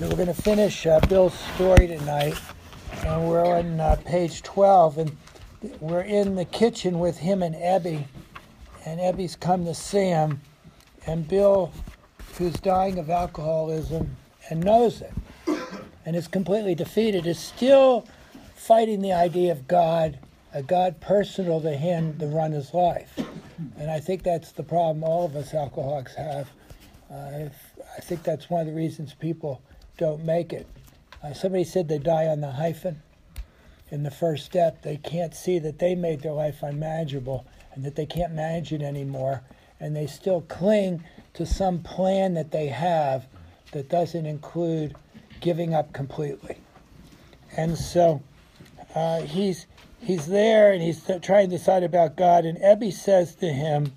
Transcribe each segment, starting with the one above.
So we're going to finish uh, Bill's story tonight, and we're on uh, page 12, and we're in the kitchen with him and Ebby, and Ebby's come to see him, and Bill, who's dying of alcoholism and knows it, and is completely defeated, is still fighting the idea of God, a God personal to him to run his life. And I think that's the problem all of us alcoholics have. Uh, I think that's one of the reasons people don't make it. Uh, somebody said they die on the hyphen in the first step. They can't see that they made their life unmanageable and that they can't manage it anymore. And they still cling to some plan that they have that doesn't include giving up completely. And so uh, he's he's there and he's trying to decide about God. And Ebby says to him,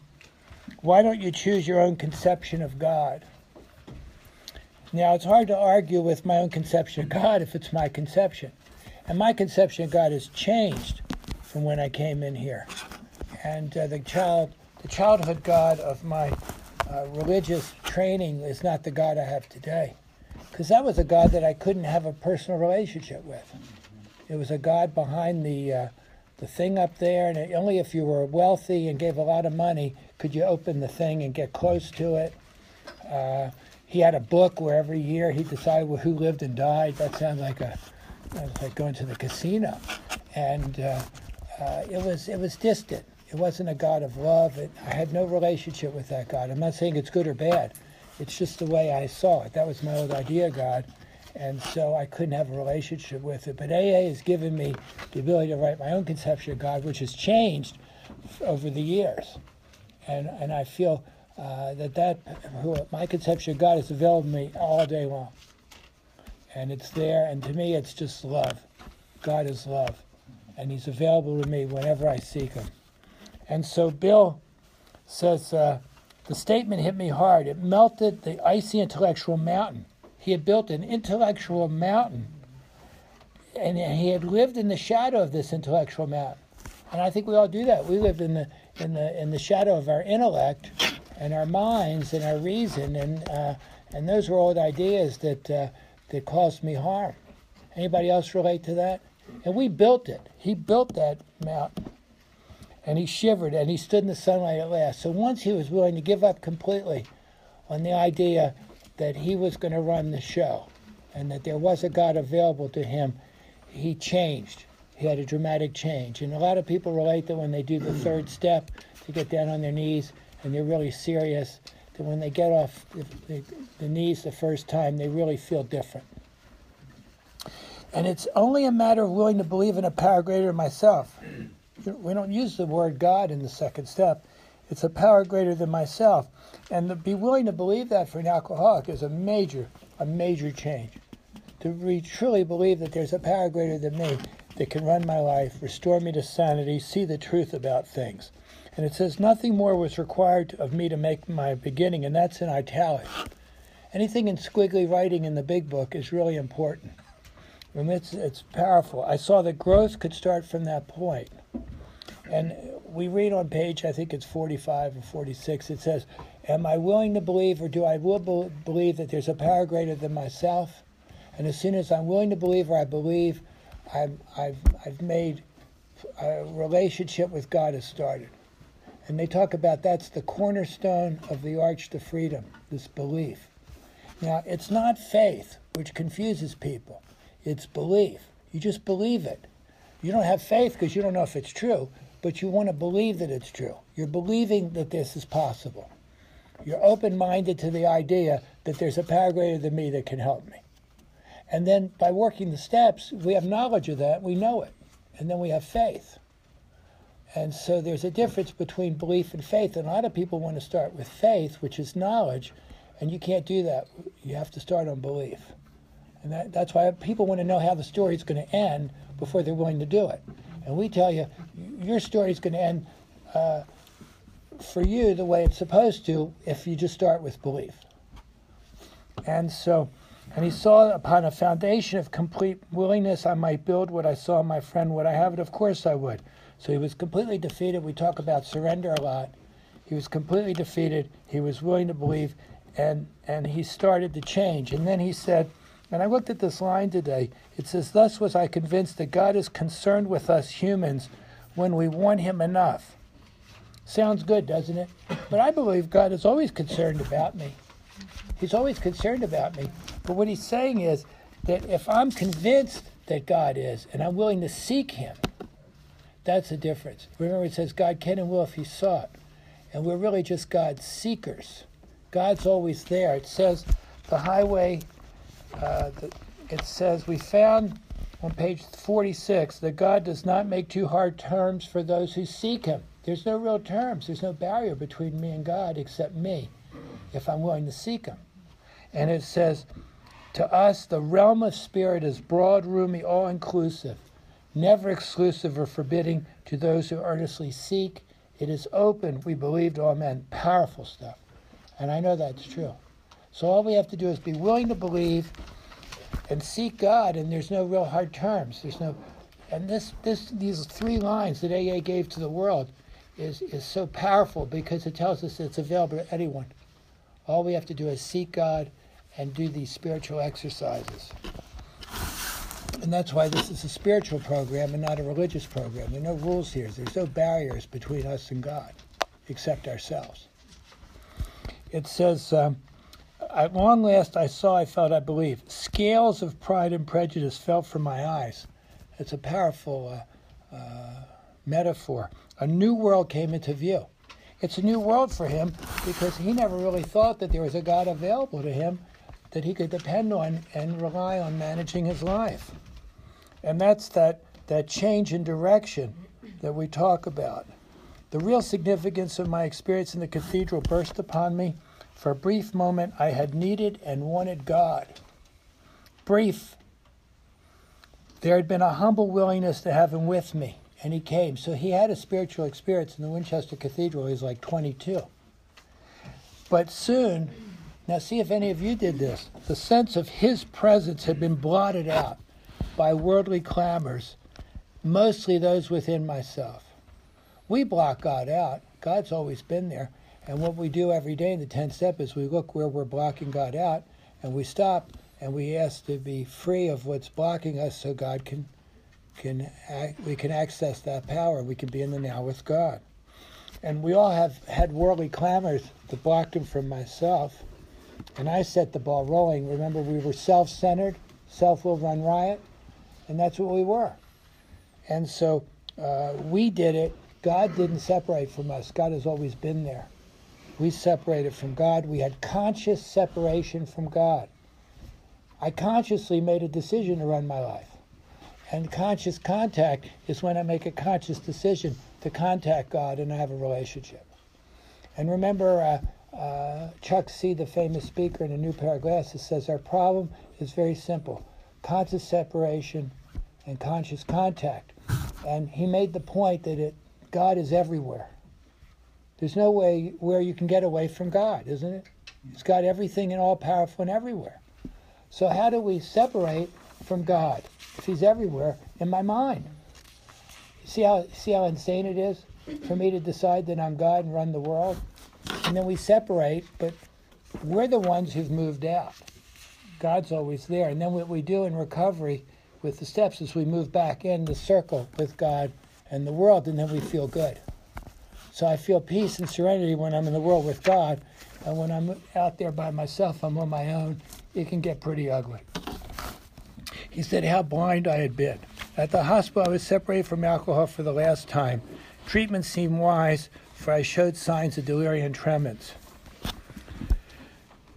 Why don't you choose your own conception of God? Now, it's hard to argue with my own conception of God if it's my conception. And my conception of God has changed from when I came in here. And uh, the child, the childhood God of my uh, religious training is not the God I have today. Because that was a God that I couldn't have a personal relationship with. It was a God behind the uh, the thing up there, and only if you were wealthy and gave a lot of money could you open the thing and get close to it. He had a book where every year he decided who lived and died. That sounds like a like going to the casino, and uh, uh, it was it was distant. It wasn't a God of love. It, I had no relationship with that God. I'm not saying it's good or bad. It's just the way I saw it. That was my old idea, God and so I couldn't have a relationship with it. But AA has given me the ability to write my own conception of God, which has changed over the years, and and I feel uh, that that my conception of God is available to me all day long, and it's there. And to me, it's just love. God is love, and He's available to me whenever I seek Him. And so Bill says. Uh, the statement hit me hard. It melted the icy intellectual mountain he had built an intellectual mountain, and he had lived in the shadow of this intellectual mountain. And I think we all do that. We live in the in the in the shadow of our intellect and our minds and our reason, and uh, and those were old ideas that uh, that caused me harm. Anybody else relate to that? And we built it. He built that mountain, and he shivered, and he stood in the sunlight at last. So once he was willing to give up completely on the idea that he was going to run the show and that there was a God available to him, he changed. He had a dramatic change. And a lot of people relate that when they do the third step to get down on their knees and they're really serious, that when they get off the, the, the knees the first time, they really feel different. And it's only a matter of willing to believe in a power greater than myself. We don't use the word God in the second step. It's a power greater than myself. And to be willing to believe that for an alcoholic is a major, a major change. To truly believe that there's a power greater than me that can run my life, restore me to sanity, see the truth about things. And it says, nothing more was required of me to make my beginning, and that's in italics. Anything in squiggly writing in the big book is really important. And it's, it's powerful. I saw that growth could start from that point. And we read on page, I think it's 45 or 46, it says, Am I willing to believe, or do I will be- believe that there's a power greater than myself? And as soon as I'm willing to believe, or I believe, I'm, I've, I've made a relationship with God has started. And they talk about that's the cornerstone of the arch to freedom, this belief. Now, it's not faith, which confuses people, it's belief. You just believe it. You don't have faith because you don't know if it's true but you want to believe that it's true. You're believing that this is possible. You're open minded to the idea that there's a power greater than me that can help me. And then by working the steps, we have knowledge of that, we know it. And then we have faith. And so there's a difference between belief and faith. And a lot of people want to start with faith, which is knowledge, and you can't do that. You have to start on belief. And that, that's why people want to know how the story is going to end before they're willing to do it. And we tell you, your story is going to end uh, for you the way it's supposed to if you just start with belief. And so, and he saw upon a foundation of complete willingness, I might build what I saw my friend. Would I have it? Of course I would. So he was completely defeated. We talk about surrender a lot. He was completely defeated. He was willing to believe, and and he started to change. And then he said, And I looked at this line today. It says, Thus was I convinced that God is concerned with us humans when we want Him enough. Sounds good, doesn't it? But I believe God is always concerned about me. He's always concerned about me. But what He's saying is that if I'm convinced that God is and I'm willing to seek Him, that's the difference. Remember, it says God can and will if He sought. And we're really just God's seekers. God's always there. It says the highway, uh, the, it says we found on page 46 that God does not make too hard terms for those who seek Him. There's no real terms, there's no barrier between me and God except me, if I'm willing to seek Him. And it says, to us, the realm of spirit is broad, roomy, all inclusive, never exclusive or forbidding to those who earnestly seek. It is open, we believe, to all men. Powerful stuff. And I know that's true. So all we have to do is be willing to believe and seek God, and there's no real hard terms. There's no, and this, this, these three lines that AA gave to the world is, is so powerful because it tells us it's available to anyone. All we have to do is seek God and do these spiritual exercises. And that's why this is a spiritual program and not a religious program. There are no rules here. There's no barriers between us and God, except ourselves. It says, um, at long last I saw, I felt, I believe. Scales of pride and prejudice fell from my eyes. It's a powerful uh, uh, metaphor. A new world came into view. It's a new world for him because he never really thought that there was a God available to him that he could depend on and rely on managing his life. And that's that, that change in direction that we talk about. The real significance of my experience in the cathedral burst upon me. For a brief moment, I had needed and wanted God. Brief. There had been a humble willingness to have him with me, and he came. So he had a spiritual experience in the Winchester Cathedral. He was like 22. But soon, now, see if any of you did this. The sense of his presence had been blotted out by worldly clamors, mostly those within myself. We block God out. God's always been there. And what we do every day in the 10th step is we look where we're blocking God out and we stop and we ask to be free of what's blocking us so God can can we can access that power. We can be in the now with God. And we all have had worldly clamors that blocked him from myself and I set the ball rolling. Remember, we were self centered, self will run riot, and that's what we were. And so uh, we did it. God didn't separate from us, God has always been there. We separated from God. We had conscious separation from God. I consciously made a decision to run my life. And conscious contact is when I make a conscious decision to contact God and I have a relationship. And remember, uh, uh, Chuck C., the famous speaker in A New Pair of Glasses, says our problem is very simple conscious separation and conscious contact. And he made the point that it, God is everywhere. There's no way where you can get away from God, isn't it? He's got everything and all powerful and everywhere. So, how do we separate from God if He's everywhere in my mind? See how, see how insane it is for me to decide that I'm God and run the world? And then we separate, but we're the ones who've moved out. God's always there. And then what we do in recovery with the steps is we move back in the circle with God and the world, and then we feel good. So I feel peace and serenity when I'm in the world with God, and when I'm out there by myself, I'm on my own, it can get pretty ugly. He said how blind I had been. At the hospital, I was separated from alcohol for the last time. Treatment seemed wise, for I showed signs of delirium tremens.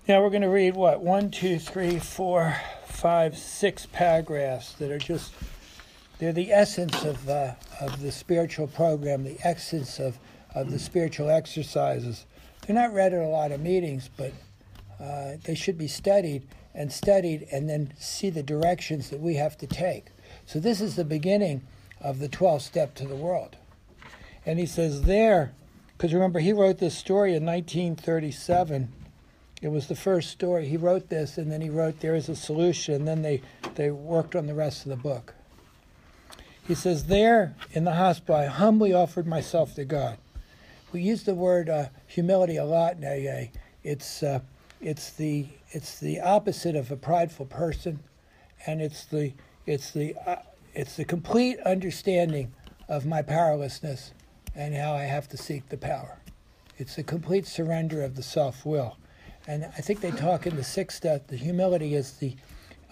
Now we're going to read what? One, two, three, four, five, six paragraphs that are just, they're the essence of, uh, of the spiritual program, the essence of, of the spiritual exercises. They're not read at a lot of meetings, but uh, they should be studied and studied and then see the directions that we have to take. So this is the beginning of the 12th step to the world. And he says, There, because remember, he wrote this story in 1937. It was the first story. He wrote this, and then he wrote There is a Solution, and then they, they worked on the rest of the book. He says, There in the hospital, I humbly offered myself to God. We use the word uh, humility a lot in AA. It's, uh, it's the it's the opposite of a prideful person, and it's the it's the uh, it's the complete understanding of my powerlessness and how I have to seek the power. It's a complete surrender of the self will. And I think they talk in the sixth step the humility is the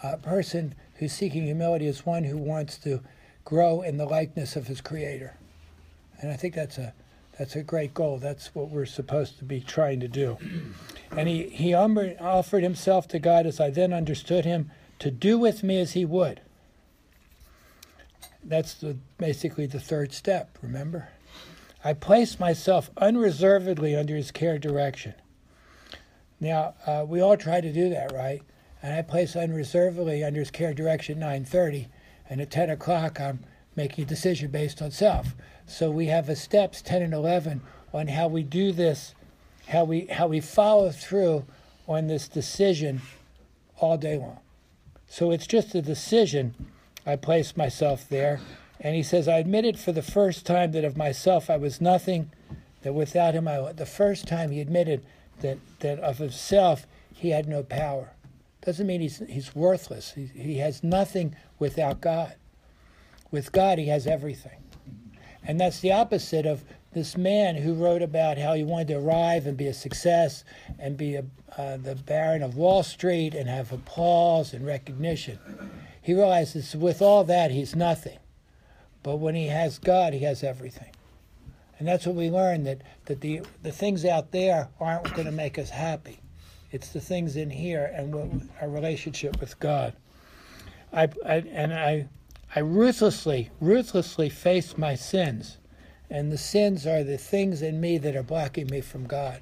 uh, person who's seeking humility is one who wants to grow in the likeness of his creator. And I think that's a that's a great goal. That's what we're supposed to be trying to do. And he, he offered himself to God as I then understood him to do with me as he would. That's the, basically the third step, remember? I place myself unreservedly under his care direction. Now, uh, we all try to do that, right? And I place unreservedly under his care direction 9.30, and at 10 o'clock I'm making a decision based on self. So we have a steps 10 and 11 on how we do this, how we how we follow through on this decision all day long. So it's just a decision. I place myself there, and he says, I admitted for the first time that of myself I was nothing, that without him I the first time he admitted that that of himself he had no power. Doesn't mean he's he's worthless. He, he has nothing without God. With God he has everything. And that's the opposite of this man who wrote about how he wanted to arrive and be a success and be a, uh, the Baron of Wall Street and have applause and recognition. He realizes with all that, he's nothing. But when he has God, he has everything. And that's what we learn that, that the, the things out there aren't going to make us happy. It's the things in here and our relationship with God. I, I, and I I ruthlessly, ruthlessly face my sins. And the sins are the things in me that are blocking me from God.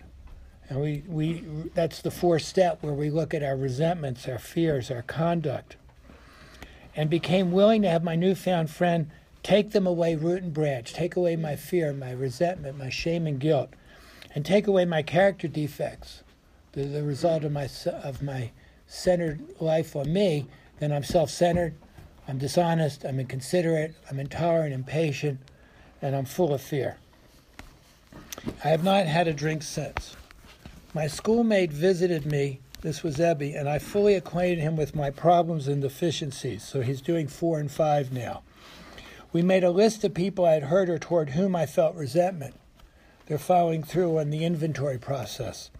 And we, we that's the fourth step where we look at our resentments, our fears, our conduct. And became willing to have my newfound friend take them away root and branch, take away my fear, my resentment, my shame and guilt, and take away my character defects, the, the result of my, of my centered life on me, then I'm self centered, I'm dishonest, I'm inconsiderate, I'm intolerant, impatient, and I'm full of fear. I have not had a drink since. My schoolmate visited me, this was Ebby, and I fully acquainted him with my problems and deficiencies, so he's doing four and five now. We made a list of people I had hurt or toward whom I felt resentment. They're following through on the inventory process.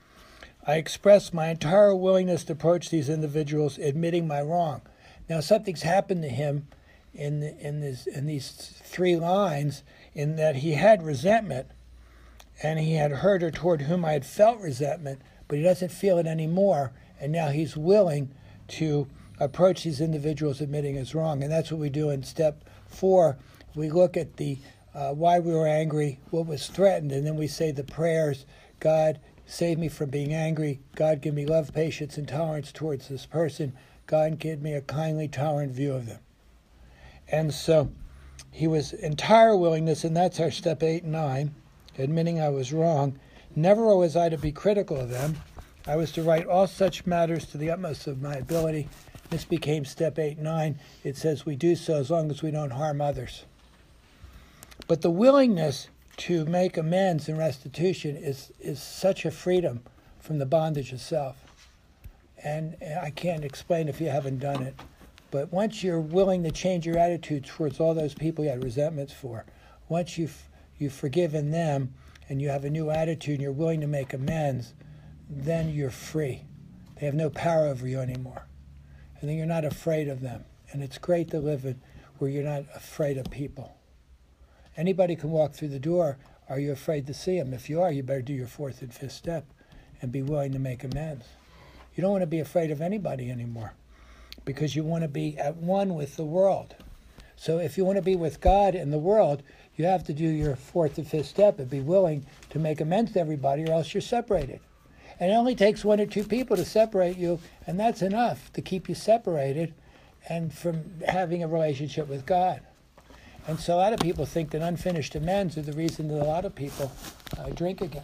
I expressed my entire willingness to approach these individuals, admitting my wrong. Now something's happened to him in in this in these three lines in that he had resentment and he had hurt or toward whom I had felt resentment, but he doesn't feel it anymore, and now he's willing to approach these individuals admitting it's wrong, and that's what we do in step four. We look at the uh, why we were angry, what was threatened, and then we say the prayers. God, save me from being angry. God, give me love, patience, and tolerance towards this person. God give me a kindly, tolerant view of them. And so he was entire willingness, and that's our step eight and nine, admitting I was wrong. Never was I to be critical of them. I was to write all such matters to the utmost of my ability. This became step eight nine. It says we do so as long as we don't harm others. But the willingness to make amends and restitution is, is such a freedom from the bondage itself. self and I can't explain if you haven't done it. But once you're willing to change your attitude towards all those people you had resentments for, once you've you've forgiven them and you have a new attitude and you're willing to make amends, then you're free. They have no power over you anymore. And then you're not afraid of them. And it's great to live in where you're not afraid of people. Anybody can walk through the door. Are you afraid to see them? If you are, you better do your fourth and fifth step and be willing to make amends. You don't want to be afraid of anybody anymore because you want to be at one with the world. So if you want to be with God and the world, you have to do your fourth and fifth step and be willing to make amends to everybody, or else you're separated. And it only takes one or two people to separate you, and that's enough to keep you separated and from having a relationship with God. And so a lot of people think that unfinished amends are the reason that a lot of people uh, drink again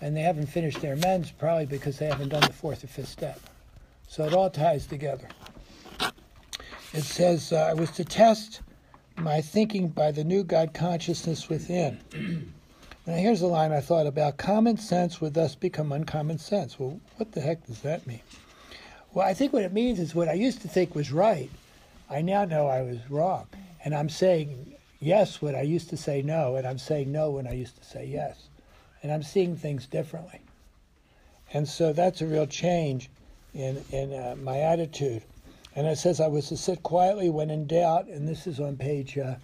and they haven't finished their amends probably because they haven't done the fourth or fifth step. So it all ties together. It says, uh, I was to test my thinking by the new God consciousness within. Now, here's a line I thought about common sense would thus become uncommon sense. Well, what the heck does that mean? Well, I think what it means is what I used to think was right, I now know I was wrong. And I'm saying yes when I used to say no, and I'm saying no when I used to say yes. And I'm seeing things differently. And so that's a real change in, in uh, my attitude. And it says I was to sit quietly when in doubt, and this is on page uh,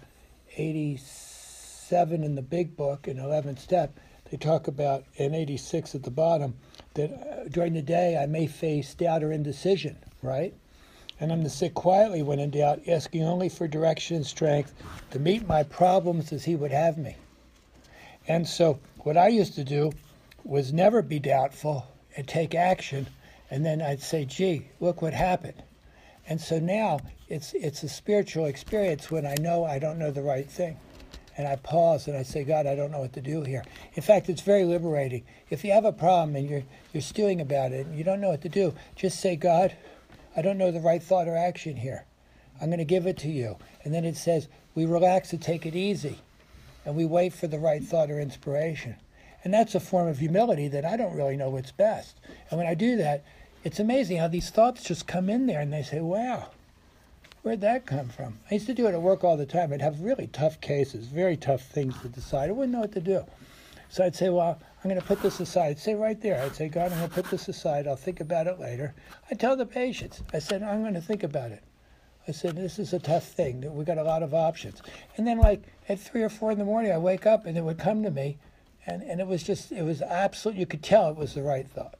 87 in the big book in 11th step. They talk about in 86 at the bottom that uh, during the day I may face doubt or indecision, right? And I'm to sit quietly when in doubt, asking only for direction and strength to meet my problems as He would have me. And so, what I used to do was never be doubtful and take action, and then I'd say, "Gee, look what happened." And so now it's it's a spiritual experience when I know I don't know the right thing, and I pause and I say, "God, I don't know what to do here." In fact, it's very liberating. If you have a problem and you're you're stewing about it and you don't know what to do, just say, "God, I don't know the right thought or action here. I'm going to give it to you." And then it says, "We relax and take it easy, and we wait for the right thought or inspiration." And that's a form of humility that I don't really know what's best. And when I do that, it's amazing how these thoughts just come in there and they say, wow, where'd that come from? I used to do it at work all the time. I'd have really tough cases, very tough things to decide. I wouldn't know what to do. So I'd say, well, I'm going to put this aside. I'd say right there, I'd say, God, I'm going to put this aside. I'll think about it later. I tell the patients, I said, I'm going to think about it. I said, this is a tough thing. We've got a lot of options. And then, like at three or four in the morning, I wake up and it would come to me, and, and it was just, it was absolute, you could tell it was the right thought.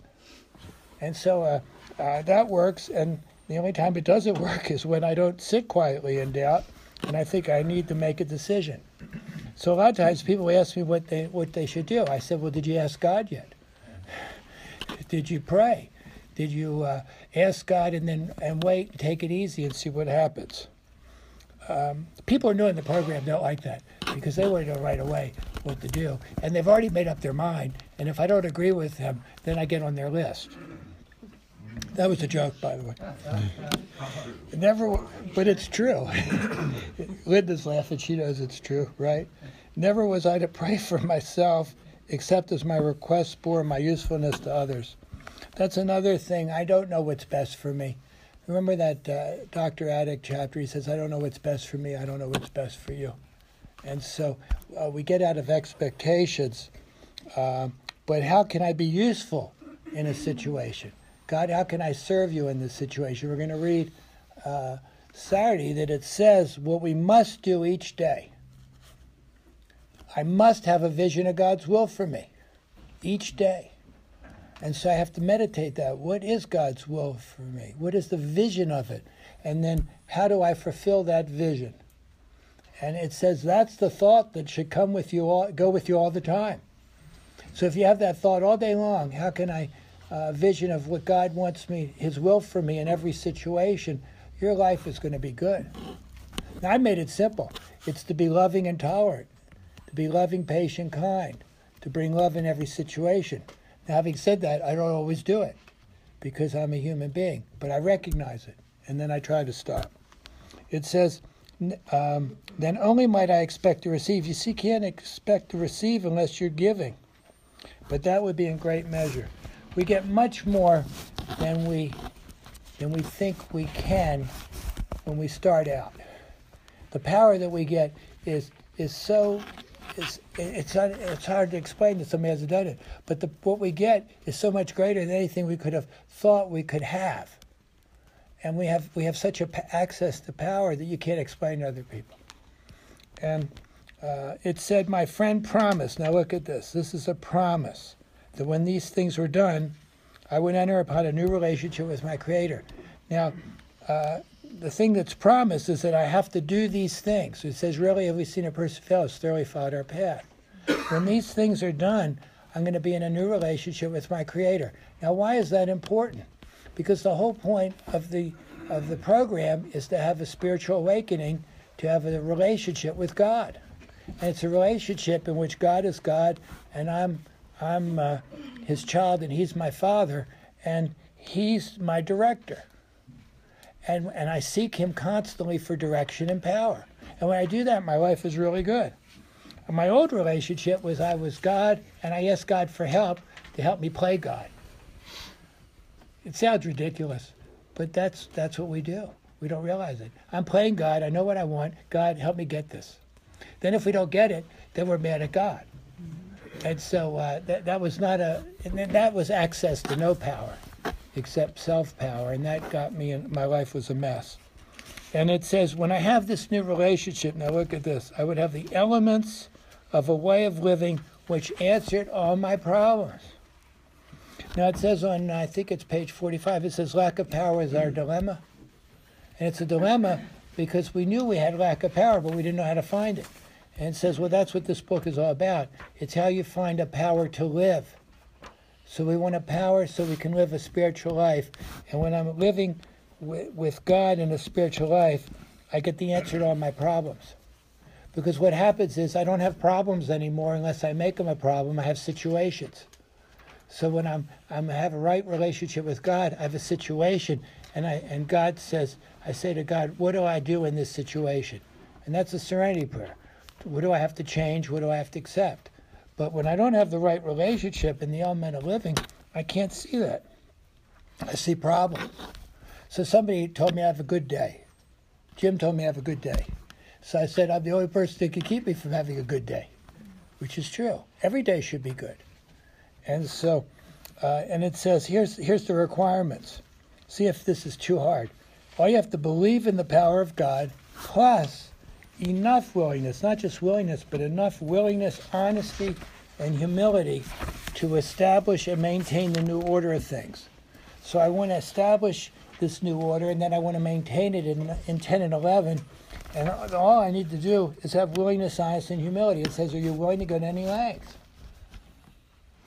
And so uh, uh, that works. And the only time it doesn't work is when I don't sit quietly in doubt and I think I need to make a decision. So a lot of times people ask me what they what they should do. I said, "Well, did you ask God yet? did you pray? Did you uh, ask God and then and wait and take it easy and see what happens?" Um, people are new in the program don't like that because they want to know right away what to do, and they've already made up their mind. And if I don't agree with them, then I get on their list. That was a joke, by the way. Never, but it's true. Linda's laughing; she knows it's true, right? Never was I to pray for myself, except as my requests bore my usefulness to others. That's another thing. I don't know what's best for me. Remember that uh, Dr. Addict chapter? He says, I don't know what's best for me, I don't know what's best for you. And so uh, we get out of expectations. Uh, but how can I be useful in a situation? God, how can I serve you in this situation? We're going to read uh, Saturday that it says what we must do each day. I must have a vision of God's will for me each day. And so I have to meditate that. What is God's will for me? What is the vision of it? And then how do I fulfill that vision? And it says that's the thought that should come with you all, go with you all the time. So if you have that thought all day long, how can I uh, vision of what God wants me, His will for me in every situation? Your life is going to be good. Now, I made it simple. It's to be loving and tolerant, to be loving, patient, kind, to bring love in every situation. Now, having said that, I don't always do it because I'm a human being, but I recognize it and then I try to stop. It says, um, then only might I expect to receive. You see, can't expect to receive unless you're giving, but that would be in great measure. We get much more than we than we think we can when we start out. The power that we get is is so it's it's it's hard to explain to somebody who hasn't done it. But the, what we get is so much greater than anything we could have thought we could have, and we have we have such a access to power that you can't explain to other people. And uh, it said, "My friend promised." Now look at this. This is a promise that when these things were done, I would enter upon a new relationship with my Creator. Now. Uh, the thing that's promised is that I have to do these things. It says, Really, have we seen a person fail has thoroughly followed our path. When these things are done, I'm going to be in a new relationship with my Creator. Now, why is that important? Because the whole point of the of the program is to have a spiritual awakening, to have a relationship with God, and it's a relationship in which God is God, and I'm I'm uh, His child, and He's my Father, and He's my director and, and I seek Him constantly for direction and power. And when I do that, my life is really good. My old relationship was I was God and I asked God for help to help me play God. It sounds ridiculous, but that's that's what we do. We don't realize it. I'm playing God. I know what I want. God, help me get this. Then if we don't get it, then we're mad at God. And so uh, that, that was not a, that was access to no power except self power. And that got me, and my life was a mess. And it says, when I have this new relationship, now look at this, I would have the elements of a way of living which answered all my problems. Now it says on, I think it's page 45, it says lack of power is our dilemma. And it's a dilemma because we knew we had lack of power, but we didn't know how to find it. And says, well, that's what this book is all about. It's how you find a power to live. So we want a power so we can live a spiritual life. And when I'm living with, with God in a spiritual life, I get the answer to all my problems. Because what happens is I don't have problems anymore unless I make them a problem. I have situations. So when I'm, I'm have a right relationship with God, I have a situation, and I and God says, I say to God, what do I do in this situation? And that's a serenity prayer. What do I have to change? What do I have to accept? But when I don't have the right relationship in the element of living, I can't see that. I see problems. So somebody told me I have a good day. Jim told me I have a good day. So I said, I'm the only person that can keep me from having a good day, which is true. Every day should be good. And so, uh, and it says, here's, here's the requirements. See if this is too hard. All you have to believe in the power of God, plus enough willingness, not just willingness, but enough willingness, honesty, and humility to establish and maintain the new order of things. So I want to establish this new order, and then I want to maintain it in, in 10 and 11. And all I need to do is have willingness, honesty, and humility. It says, Are you willing to go to any lengths?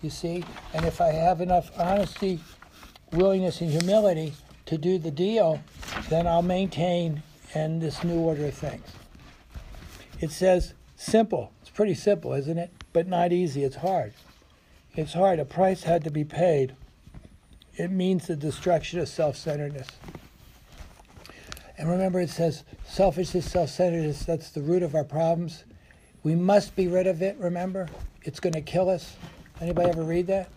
You see? And if I have enough honesty, willingness, and humility to do the deal, then I'll maintain in this new order of things. It says simple. It's pretty simple, isn't it? But not easy. It's hard. It's hard. A price had to be paid. It means the destruction of self centeredness. And remember, it says selfishness, self centeredness, that's the root of our problems. We must be rid of it, remember? It's going to kill us. Anybody ever read that?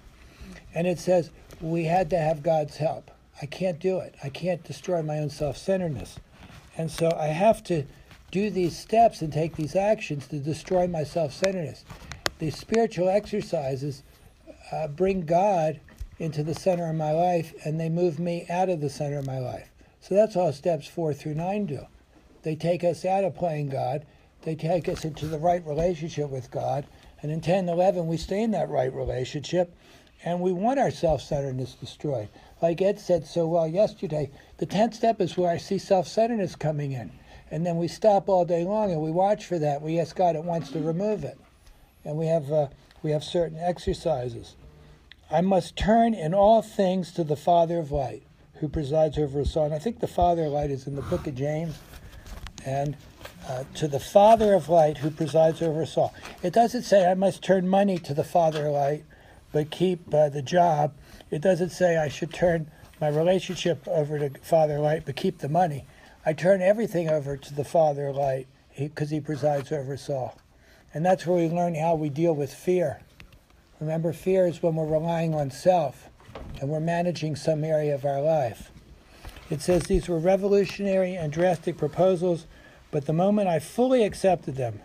And it says we had to have God's help. I can't do it. I can't destroy my own self centeredness. And so I have to do these steps and take these actions to destroy my self centeredness. These spiritual exercises uh, bring God into the center of my life and they move me out of the center of my life. So that's all steps four through nine do. They take us out of playing God, they take us into the right relationship with God. And in 10 and 11, we stay in that right relationship and we want our self centeredness destroyed. Like Ed said so well yesterday, the 10th step is where I see self centeredness coming in. And then we stop all day long and we watch for that. We ask God at once to remove it. And we have, uh, we have certain exercises. I must turn in all things to the Father of light who presides over us all. And I think the Father of light is in the book of James. And uh, to the Father of light who presides over us all. It doesn't say I must turn money to the Father of light, but keep uh, the job. It doesn't say I should turn my relationship over to Father Light, but keep the money. I turn everything over to the Father Light because he, presides over us all. And that's where we learn how we deal with fear. Remember, fear is when we're relying on self and we're managing some area of our life. It says these were revolutionary and drastic proposals, but the moment I fully accepted them,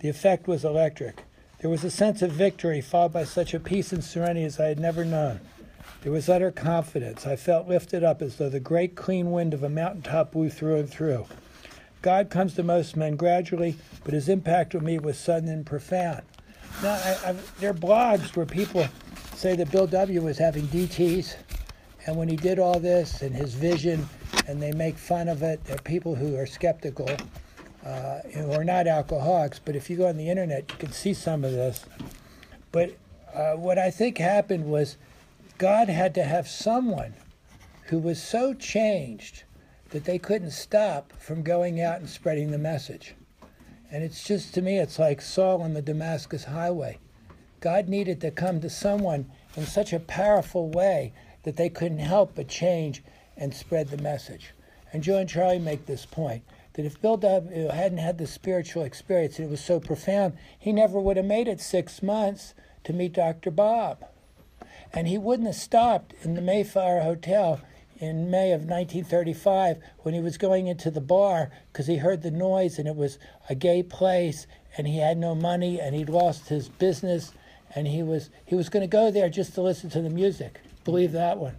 the effect was electric. There was a sense of victory followed by such a peace and serenity as I had never known. There was utter confidence. I felt lifted up as though the great clean wind of a mountaintop blew through and through. God comes to most men gradually, but his impact on me was sudden and profound. Now, I, there are blogs where people say that Bill W. was having DTs, and when he did all this and his vision, and they make fun of it, there are people who are skeptical, uh, who are not alcoholics, but if you go on the internet, you can see some of this. But uh, what I think happened was God had to have someone who was so changed that they couldn't stop from going out and spreading the message. And it's just to me, it's like Saul on the Damascus highway. God needed to come to someone in such a powerful way that they couldn't help but change and spread the message. And Joe and Charlie make this point that if Bill W. hadn't had the spiritual experience it was so profound, he never would have made it six months to meet Dr. Bob. And he wouldn't have stopped in the Mayflower Hotel in May of 1935 when he was going into the bar because he heard the noise and it was a gay place and he had no money and he'd lost his business and he was he was going to go there just to listen to the music. Believe that one.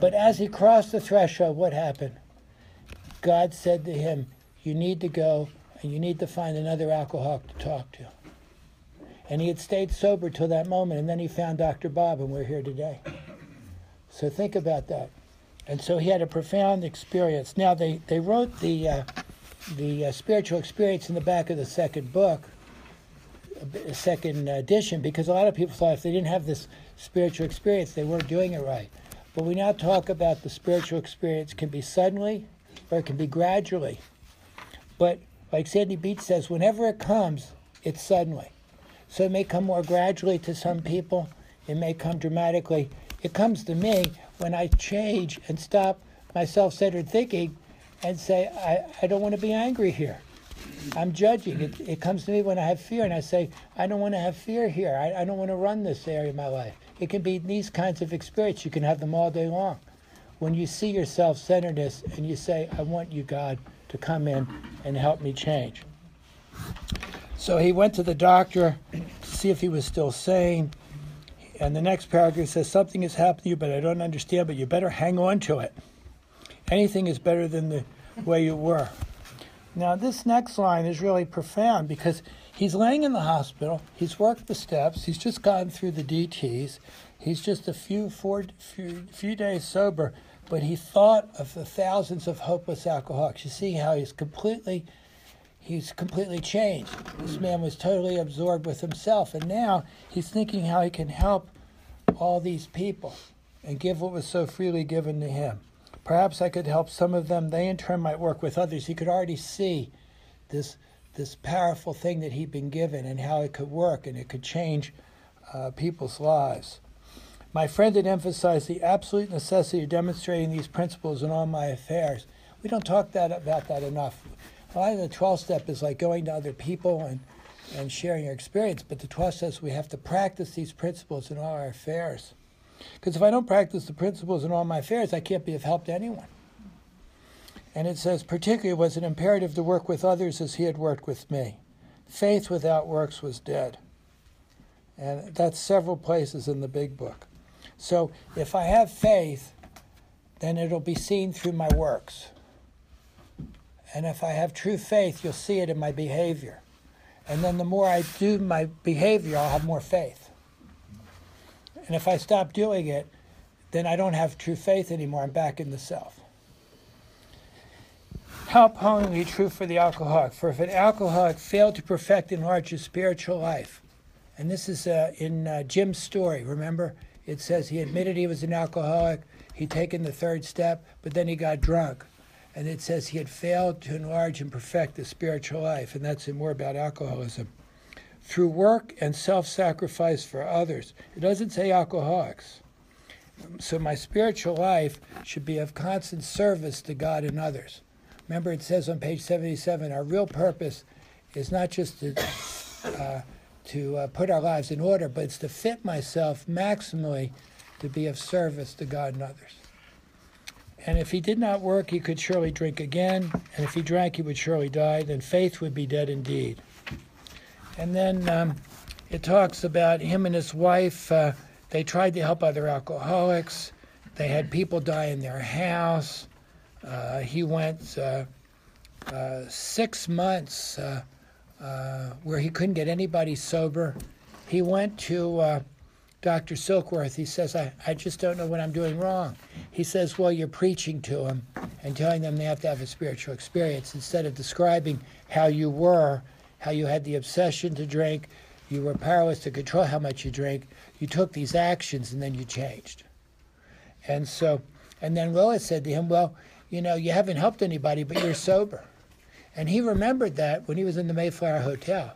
but as he crossed the threshold, what happened? God said to him, "You need to go and you need to find another alcoholic to talk to." And he had stayed sober till that moment, and then he found Dr. Bob, and we're here today. So think about that. And so he had a profound experience. Now they, they wrote the uh, the uh, spiritual experience in the back of the second book, uh, second edition, because a lot of people thought if they didn't have this spiritual experience, they weren't doing it right. But we now talk about the spiritual experience can be suddenly or it can be gradually. But like Sandy Beach says, whenever it comes, it's suddenly. So it may come more gradually to some people, it may come dramatically. It comes to me when I change and stop my self centered thinking and say, I, I don't want to be angry here. I'm judging. It, it comes to me when I have fear, and I say, I don't want to have fear here. I, I don't want to run this area of my life. It can be these kinds of experiences. You can have them all day long. When you see your self centeredness and you say, I want you, God, to come in and help me change. So he went to the doctor to see if he was still sane. And the next paragraph says, Something has happened to you, but I don't understand, but you better hang on to it. Anything is better than the way you were. Now, this next line is really profound because he's laying in the hospital, he's worked the steps, he's just gone through the DTs, he's just a few, four, few, few days sober, but he thought of the thousands of hopeless alcoholics. You see how he's completely he's completely changed. This man was totally absorbed with himself, and now he's thinking how he can help all these people and give what was so freely given to him. Perhaps I could help some of them. They in turn might work with others. He could already see this this powerful thing that he'd been given and how it could work and it could change uh, people's lives. My friend had emphasized the absolute necessity of demonstrating these principles in all my affairs. We don't talk that about that enough. A lot of the 12 step is like going to other people and, and sharing your experience, but the 12 says we have to practice these principles in all our affairs. Because if I don't practice the principles in all my affairs, I can't be of help to anyone. And it says, particularly, was it imperative to work with others as he had worked with me. Faith without works was dead. And that's several places in the big book. So if I have faith, then it'll be seen through my works. And if I have true faith, you'll see it in my behavior. And then the more I do my behavior, I'll have more faith. And if I stop doing it, then I don't have true faith anymore. I'm back in the self. How appallingly true for the alcoholic. For if an alcoholic failed to perfect enlarge his spiritual life, and this is uh, in uh, Jim's story, remember? It says he admitted he was an alcoholic, he'd taken the third step, but then he got drunk. And it says he had failed to enlarge and perfect the spiritual life, and that's more about alcoholism through work and self sacrifice for others. It doesn't say alcoholics. So my spiritual life should be of constant service to God and others. Remember, it says on page 77 our real purpose is not just to, uh, to uh, put our lives in order, but it's to fit myself maximally to be of service to God and others. And if he did not work, he could surely drink again. And if he drank, he would surely die. Then faith would be dead indeed. And then um, it talks about him and his wife. Uh, they tried to help other alcoholics. They had people die in their house. Uh, he went uh, uh six months uh, uh, where he couldn't get anybody sober. He went to Dr. Silkworth. He says, I, I just don't know what I'm doing wrong. He says, Well, you're preaching to them and telling them they have to have a spiritual experience instead of describing how you were how you had the obsession to drink, you were powerless to control how much you drank. You took these actions and then you changed. And so, and then Lois said to him, Well, you know, you haven't helped anybody, but you're sober. And he remembered that when he was in the Mayflower Hotel.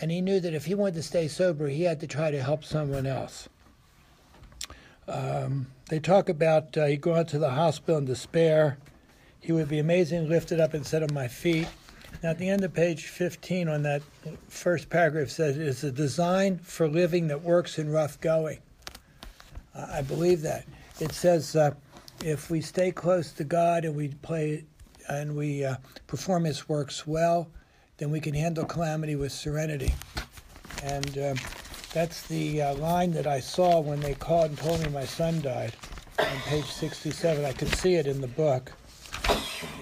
And he knew that if he wanted to stay sober, he had to try to help someone else. Um, they talk about uh, he going to the hospital in despair. he would be amazingly lifted up and set on my feet. Now, at the end of page 15, on that first paragraph, says it is a design for living that works in rough going. I believe that. It says uh, if we stay close to God and we play and we uh, perform His works well, then we can handle calamity with serenity. And um, that's the uh, line that I saw when they called and told me my son died on page 67. I could see it in the book.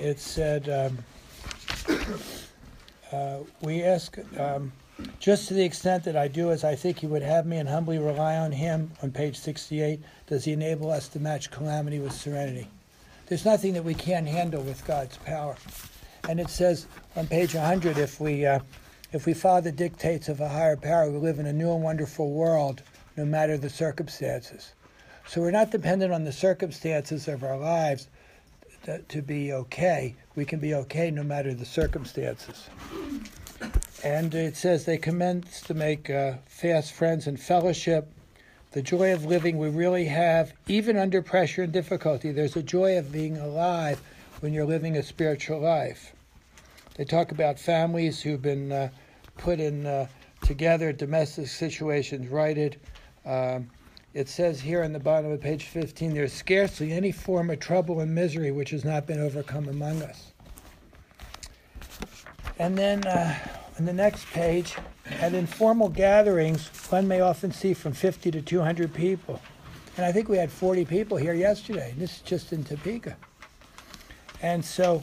It said, um, uh, We ask, um, just to the extent that I do as I think He would have me and humbly rely on Him, on page 68, does He enable us to match calamity with serenity. There's nothing that we can't handle with God's power. And it says on page 100 if we, uh, if we follow the dictates of a higher power, we live in a new and wonderful world, no matter the circumstances. So we're not dependent on the circumstances of our lives to, to be okay. We can be okay no matter the circumstances. And it says they commence to make uh, fast friends and fellowship. The joy of living we really have, even under pressure and difficulty. There's a joy of being alive when you're living a spiritual life. They talk about families who've been uh, put in uh, together, domestic situations righted. Um, it says here in the bottom of page 15 there's scarcely any form of trouble and misery which has not been overcome among us. And then uh, on the next page, at informal gatherings, one may often see from 50 to 200 people. And I think we had 40 people here yesterday. This is just in Topeka. And so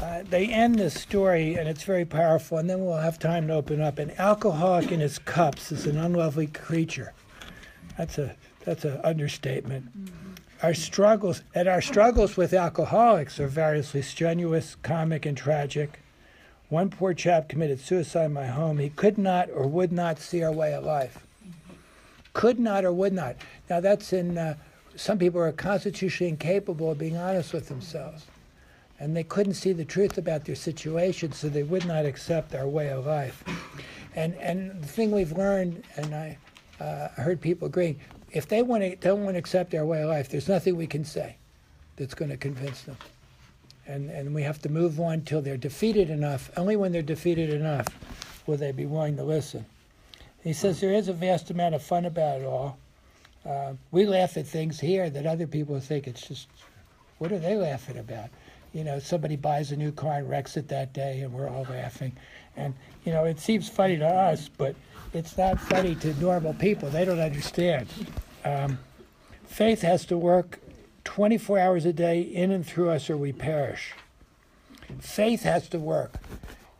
uh, they end this story, and it's very powerful, and then we'll have time to open up. An alcoholic in his cups is an unlovely creature. That's a that's an understatement. Mm-hmm. Our struggles and our struggles with alcoholics are variously strenuous, comic, and tragic. One poor chap committed suicide in my home. He could not or would not see our way of life. Could not or would not. Now that's in. Uh, some people are constitutionally incapable of being honest with themselves, and they couldn't see the truth about their situation, so they would not accept our way of life. And and the thing we've learned, and I uh, heard people agreeing, if they want to, don't want to accept our way of life, there's nothing we can say that's going to convince them. And, and we have to move on till they're defeated enough. Only when they're defeated enough will they be willing to listen. He says there is a vast amount of fun about it all. Uh, we laugh at things here that other people think it's just, what are they laughing about? You know, somebody buys a new car and wrecks it that day, and we're all laughing. And, you know, it seems funny to us, but it's not funny to normal people. They don't understand. Um, faith has to work 24 hours a day in and through us, or we perish. Faith has to work.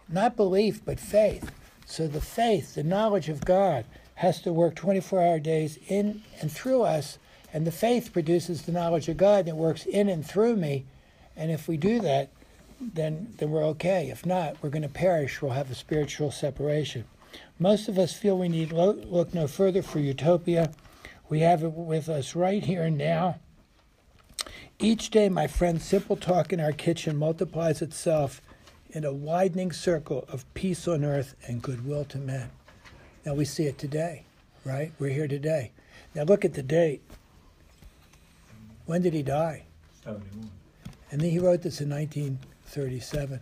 Not belief, but faith. So the faith, the knowledge of God, has to work 24 hour days in and through us. And the faith produces the knowledge of God that works in and through me. And if we do that, then, then we're okay. If not, we're going to perish. We'll have a spiritual separation. Most of us feel we need lo- look no further for utopia. We have it with us right here and now. Each day, my friend, simple talk in our kitchen multiplies itself in a widening circle of peace on earth and goodwill to men. Now we see it today, right? We're here today. Now look at the date. When did he die? 71. And then he wrote this in 1937.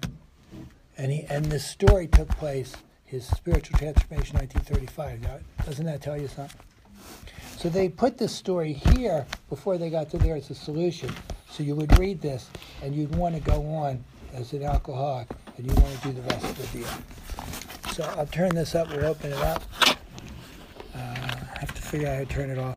And he and this story took place his spiritual transformation 1935. Now, doesn't that tell you something? So they put this story here before they got to there as a solution. So you would read this and you'd want to go on as an alcoholic and you want to do the rest of the deal. So I'll turn this up, we'll open it up. Uh, I have to figure out how to turn it off.